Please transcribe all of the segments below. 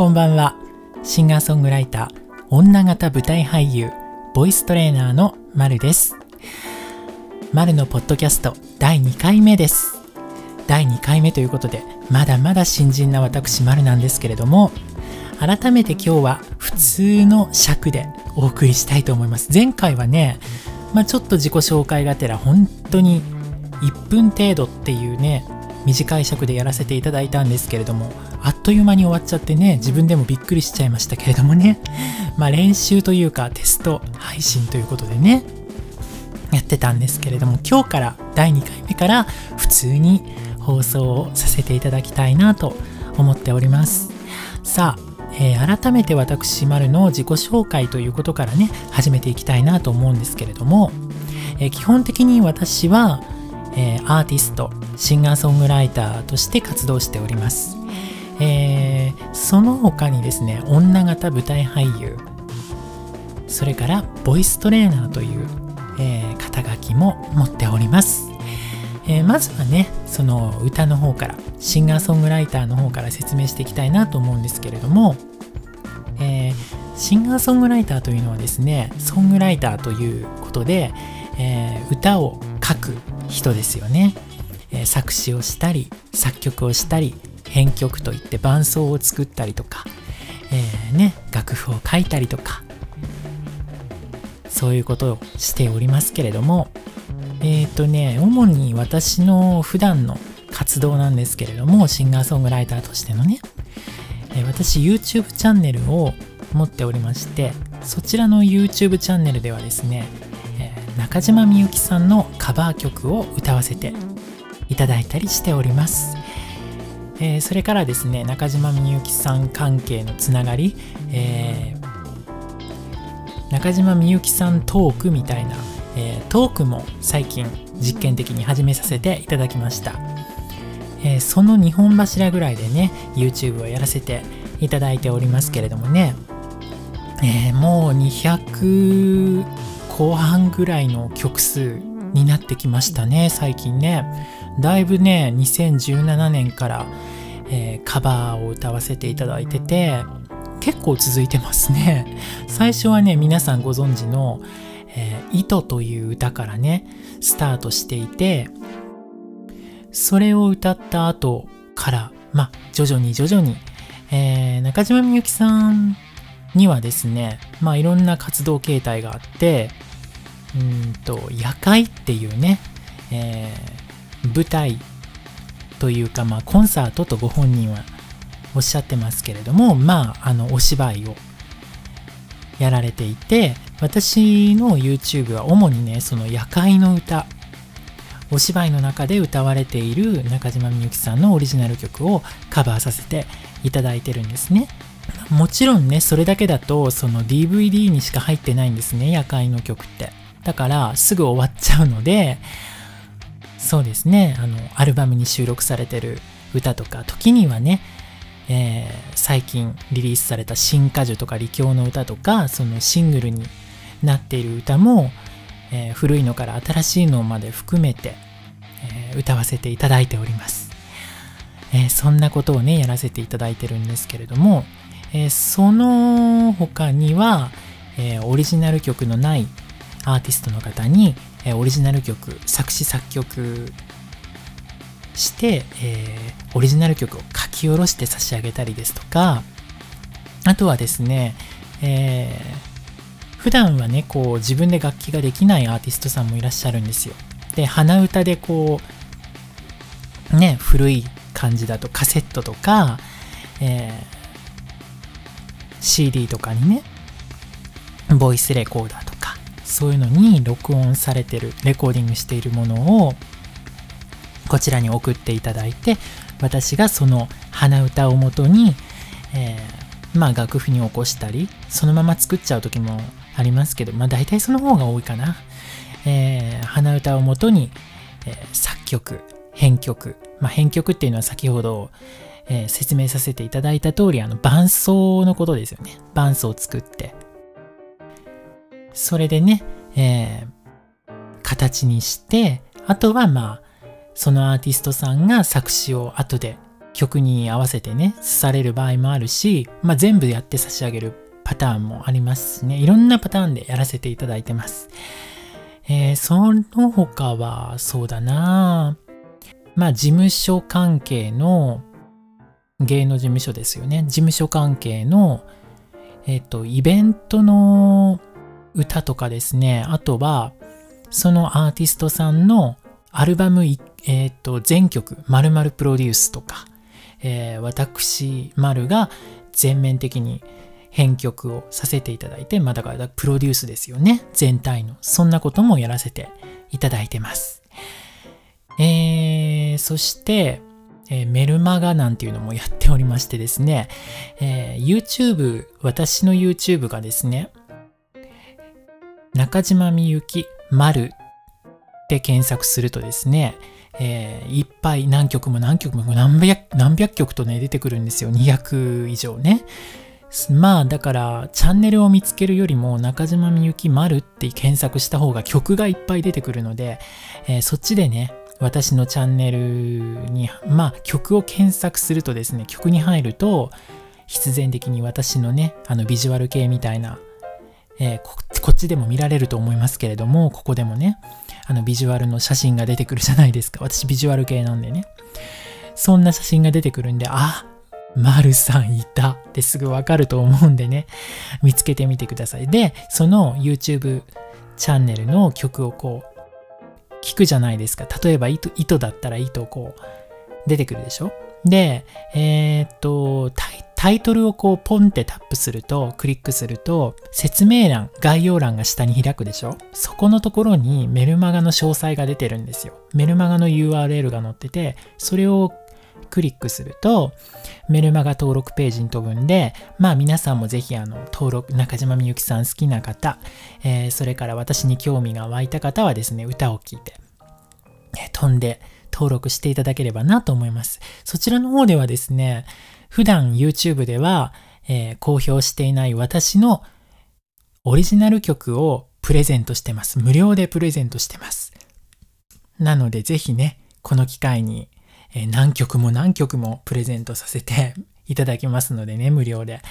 こんばんは。シンガーソングライター、女型舞台俳優、ボイストレーナーのまるです。まるのポッドキャスト第2回目です。第2回目ということで、まだまだ新人な私まるなんですけれども、改めて今日は普通の尺でお送りしたいと思います。前回はね、まあ、ちょっと自己紹介がてら本当に1分程度っていうね、短い尺でやらせていただいたんですけれども、あっという間に終わっちゃってね、自分でもびっくりしちゃいましたけれどもね、まあ練習というかテスト配信ということでね、やってたんですけれども、今日から第2回目から普通に放送をさせていただきたいなと思っております。さあ、えー、改めて私、丸の自己紹介ということからね、始めていきたいなと思うんですけれども、えー、基本的に私は、えー、アーティスト、シンガーソングライターとして活動しております。えー、その他にですね、女型舞台俳優、それからボイストレーナーという、えー、肩書きも持っております。えー、まずはね、その歌の方から、シンガーソングライターの方から説明していきたいなと思うんですけれども、えー、シンガーソングライターというのはですね、ソングライターということで、えー、歌を書く人ですよね、え、作詞をしたり作曲をしたり編曲といって伴奏を作ったりとか、えー、ね、楽譜を書いたりとかそういうことをしておりますけれどもえっ、ー、とね主に私の普段の活動なんですけれどもシンガーソングライターとしてのね、え私 YouTube チャンネルを持っておりましてそちらの YouTube チャンネルではですねえ中島みゆきさんのカバー曲を歌わせていただいたりしております、えー、それからですね中島みゆきさん関係のつながり、えー、中島みゆきさんトークみたいな、えー、トークも最近実験的に始めさせていただきました、え、その2本柱ぐらいでね YouTube をやらせていただいておりますけれどもね、え、もう200後半ぐらいの曲数になってきましたね最近ね。だいぶね2017年から、えー、カバーを歌わせていただいてて結構続いてますね。最初はね皆さんご存知の「えー、糸」という歌からねスタートしていてそれを歌った後からまあ徐々に徐々に、えー、中島みゆきさんにはですねまあいろんな活動形態があってうんと夜会っていうね、えー、舞台というか、まあ、コンサートとご本人はおっしゃってますけれどもまああのお芝居をやられていて私の YouTube は主にねその夜会の歌お芝居の中で歌われている中島みゆきさんのオリジナル曲をカバーさせていただいてるんですね。もちろんねそれだけだとその DVD にしか入ってないんですね夜会の曲って。だからすぐ終わっちゃうのでそうですね。あのアルバムに収録されてる歌とか時にはね、えー、最近リリースされた新歌樹とか理教の歌とかそのシングルになっている歌も、えー、古いのから新しいのまで含めて、えー、歌わせていただいております、えそんなことをねやらせていただいてるんですけれども、えその他には、えオリジナル曲のないアーティストの方に、えオリジナル曲作詞作曲して、えー、オリジナル曲を書き下ろして差し上げたりですとかあとはですね、えー、普段はねこう自分で楽器ができないアーティストさんもいらっしゃるんですよ。で鼻歌でこうね古い感じだとカセットとか、えー、CD とかにねボイスレコーダーとそういうのに録音されてるレコーディングしているものをこちらに送っていただいて私がその鼻歌をもとに、えー、まあ楽譜に起こしたりそのまま作っちゃう時もありますけどまあ大体その方が多いかな、えー、鼻歌をもとに、えー、作曲編曲。まあ編曲っていうのは先ほどえー、説明させていただいた通り、あの、伴奏のことですよね。伴奏を作って、それでね、えー、形にして、あとはまあ、そのアーティストさんが作詞を後で曲に合わせてね、される場合もあるし、まあ、全部やって差し上げるパターンもありますしね、いろんなパターンでやらせていただいてます。えー、その他は、そうだなまあ、事務所関係の、芸能事務所ですよね。事務所関係の、えっ、ー、と、イベントの歌とかですね、あとは、そのアーティストさんのアルバム、えっ、ー、と、全曲、丸々プロデュースとか、えー、私、丸が全面的に編曲をさせていただいて、まあだからプロデュースですよね。全体の。そんなこともやらせていただいてます。えー、そして、えー、メルマガなんていうのもやっておりましてですね、えー、YouTube、私の YouTube がですね、中島みゆき丸って検索するとですね、えー、いっぱい何曲も何曲も何百何百曲とね出てくるんですよ。200以上ね。まあだからチャンネルを見つけるよりも中島みゆき丸って検索した方が曲がいっぱい出てくるので、えー、そっちでね私のチャンネルにまあ曲を検索するとですね曲に入ると必然的に私のねあのビジュアル系みたいな、えー、こっちでも見られると思いますけれどもここでもねあのビジュアルの写真が出てくるじゃないですか。私ビジュアル系なんでね。そんな写真が出てくるんであ丸さんいた。ってすぐわかると思うんでね、見つけてみてください。で、その YouTube チャンネルの曲をこう、聞くじゃないですか。例えば糸、糸だったら糸こう、出てくるでしょ？で、えー、っとタイ、タイトルをこうポンってタップすると、クリックすると、説明欄、概要欄が下に開くでしょ？そこのところにメルマガの詳細が出てるんですよ。メルマガの URL が載ってて、それをクリックすると、メルマガ登録ページに飛ぶんで、まあ皆さんもぜひあの登録、中島みゆきさん好きな方、えー、それから私に興味が湧いた方はですね、歌を聴いて、飛んで登録していただければなと思います。そちらの方ではですね、普段 YouTube では、えー、公表していない私のオリジナル曲をプレゼントしてます。無料でプレゼントしてます。なのでぜひね、この機会にえ何曲も何曲もプレゼントさせて いただきますのでね、無料で。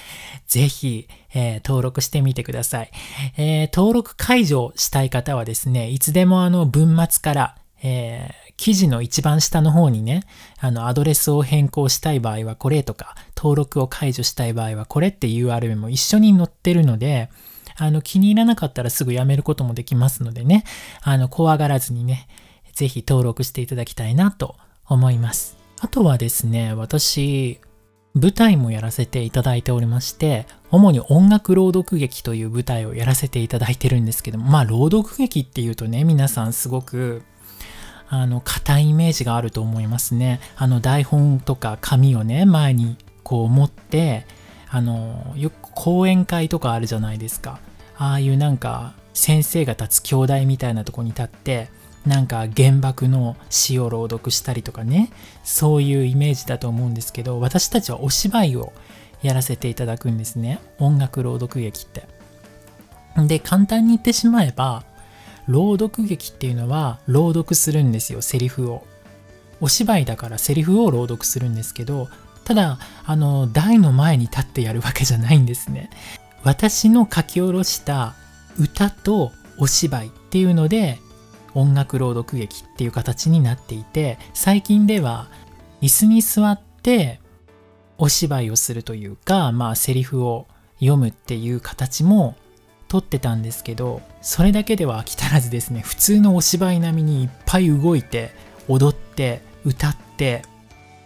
ぜひ、えー、登録してみてください、えー、登録解除したい方はですね、いつでもあの文末から、えー、記事の一番下の方にね、あの、アドレスを変更したい場合はこれとか、登録を解除したい場合はこれって URL も一緒に載ってるので、あの、気に入らなかったらすぐやめることもできますのでね、あの、怖がらずにね、ぜひ登録していただきたいなと思います。あとはですね、私、舞台もやらせていただいておりまして、主に音楽朗読劇という舞台をやらせていただいてるんですけども、まあ朗読劇っていうとね、皆さんすごく、あの、硬いイメージがあると思いますね。あの台本とか紙をね、前にこう持って、あの、よく講演会とかあるじゃないですか。ああいうなんか、先生が立つ兄弟みたいなとこに立って、なんか原爆の詩を朗読したりとかねそういうイメージだと思うんですけど私たちはお芝居をやらせていただくんですね音楽朗読劇ってで簡単に言ってしまえば朗読劇っていうのは朗読するんですよセリフを。お芝居だからセリフを朗読するんですけどただあの台の前に立ってやるわけじゃないんですね。私の書き下ろした歌とお芝居っていうので音楽朗読劇っていう形になっていて最近では椅子に座ってお芝居をするというかまあセリフを読むっていう形も撮ってたんですけどそれだけでは飽き足らずですね。普通のお芝居並みにいっぱい動いて踊って歌って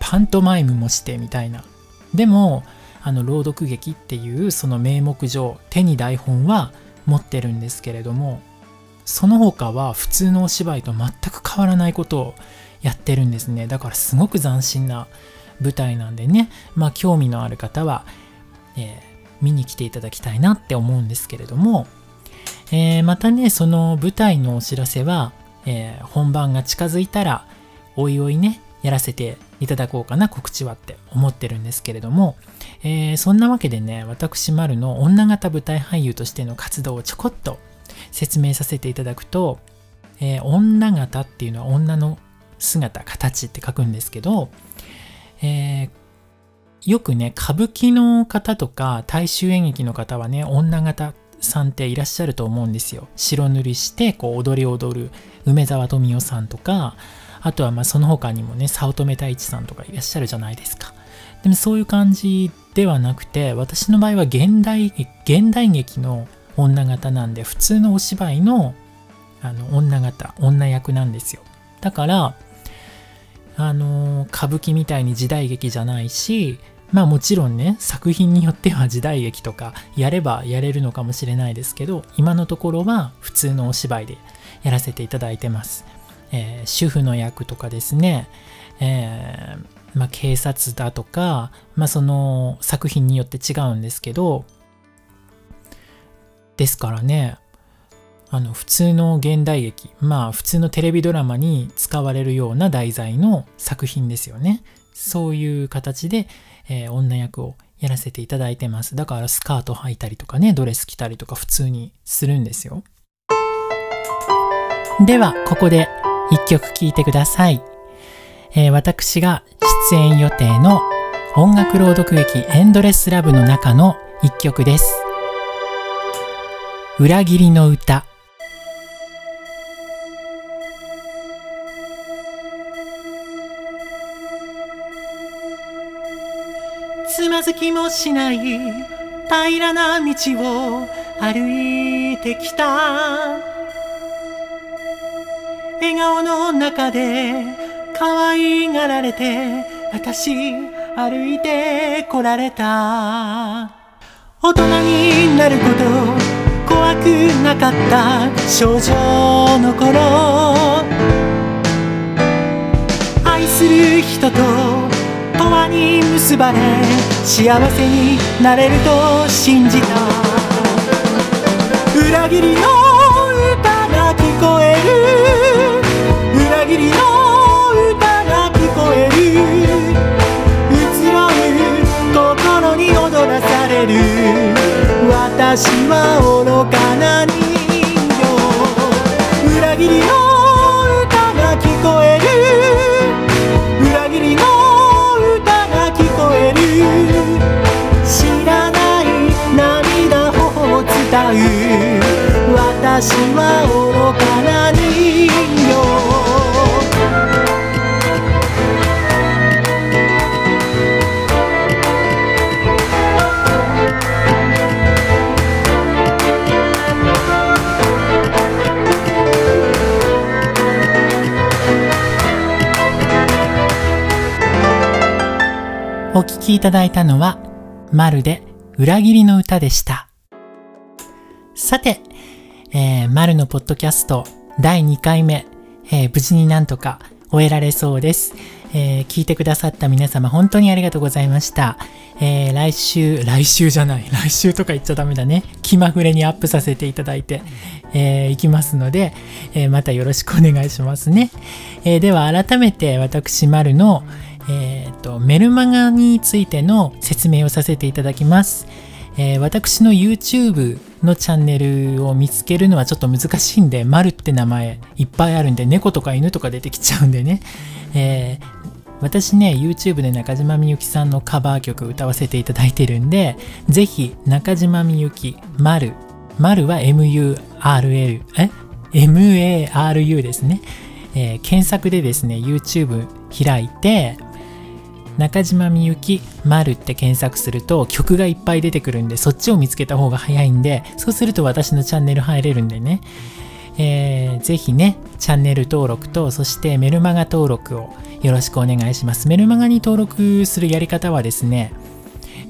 パントマイムもしてみたいな。でもあの朗読劇っていうその名目上手に台本は持ってるんですけれどもその他は普通のお芝居と全く変わらないことをやってるんですね。だからすごく斬新な舞台なんでね。まあ興味のある方は、えー、見に来ていただきたいなって思うんですけれども、えー、またねその舞台のお知らせは、えー、本番が近づいたらおいおいねやらせていただこうかな告知はって思ってるんですけれども、えー、そんなわけでね私丸の女型舞台俳優としての活動をちょこっと説明させていただくと、え、女型っていうのは女の姿、形って書くんですけど、えーよくね、歌舞伎の方とか大衆演劇の方はね、女方さんっていらっしゃると思うんですよ。白塗りして、こう、踊り踊る梅沢富美男さんとか、あとはまあその他にもね、早乙女太一さんとかいらっしゃるじゃないですか。でもそういう感じではなくて、私の場合は現代、現代劇の女方なんで、普通のお芝居のあの女方、女役なんですよ。だから、あの歌舞伎みたいに時代劇じゃないし、まあもちろんね、作品によっては時代劇とかやればやれるのかもしれないですけど、今のところは普通のお芝居でやらせていただいてます。えー、主婦の役とかですね、えー、まあ警察だとか、まあその作品によって違うんですけど、ですからね、あの普通の現代劇、まあ普通のテレビドラマに使われるような題材の作品ですよね。そういう形で、えー、女役をやらせていただいてます。だからスカート履いたりとかね、ドレス着たりとか普通にするんですよ。では、ここで一曲聴いてください。えー、私が出演予定の音楽朗読劇エンドレスラブの中の一曲です。裏切りの歌。つまずきもしない平らな道を歩いてきた。笑顔の中で可愛がられて私歩いてこられた。大人になること怖くなかった。少女の頃。愛する人と永遠に結ばれ幸せになれると信じた。裏切りの歌が聞こえる。裏切りの歌が聞こえる。移ろう心に踊らされる。私は愚かな人私は愚かな人形お聴きいただいたのは、まるで裏切りの歌でした。さて、えー、丸のポッドキャスト第2回目、えー、無事になんとか終えられそうです。えー、聞いてくださった皆様本当にありがとうございました。えー、来週、来週じゃない、来週とか言っちゃダメだね。気まぐれにアップさせていただいて、えー、いきますので、え、またよろしくお願いしますね。え、では改めて私、丸の、えーとメルマガについての説明をさせていただきます。えー、私の YouTube のチャンネルを見つけるのはちょっと難しいんで、丸って名前いっぱいあるんで、猫とか犬とか出てきちゃうんでね。えー、私ね、YouTube で中島みゆきさんのカバー曲歌わせていただいてるんで、ぜひ中島みゆき、丸、丸は MURL、え ?MARU ですね。えー、検索でですね、YouTube 開いて、中島みゆき丸って検索すると曲がいっぱい出てくるんでそっちを見つけた方が早いんでそうすると私のチャンネル入れるんでね、えー、ぜひねチャンネル登録とそしてメルマガ登録をよろしくお願いします。メルマガに登録するやり方はですね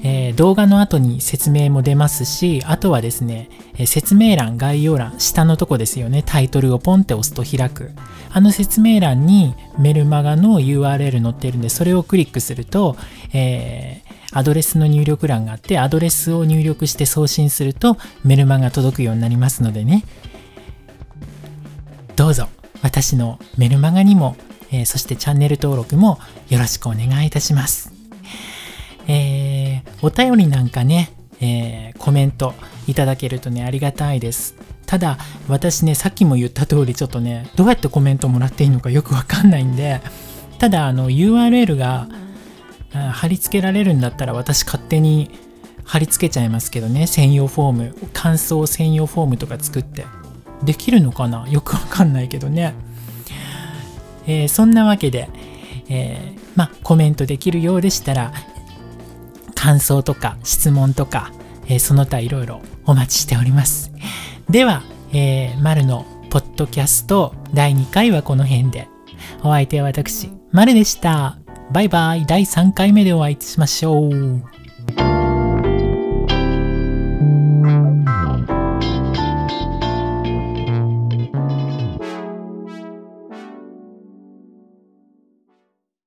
えー、動画の後に説明も出ますし、あとはですね、え、説明欄、概要欄、下のとこですよね、タイトルをポンって押すと開く。あの説明欄にメルマガの URL 載ってるんで、それをクリックすると、えー、アドレスの入力欄があって、アドレスを入力して送信するとメルマガ届くようになりますのでね、どうぞ私のメルマガにも、えー、そしてチャンネル登録もよろしくお願いいたします。えー、お便りなんかね、えー、コメントいただけるとね、ありがたいです。ただ、私ね、さっきも言った通り、ちょっとね、どうやってコメントもらっていいのかよくわかんないんで、ただ、あの、URL が、貼り付けられるんだったら私勝手に貼り付けちゃいますけどね専用フォーム感想専用フォームとか作って。できるのかな？よくわかんないけどね、えー、そんなわけで、えー、まあコメントできるようでしたら感想とか質問とか、えー、その他いろいろお待ちしておりますでは、えー、丸のポッドキャスト第2回はこの辺でお相手は私、丸でした。バイバイ。第3回目でお会いしましょう。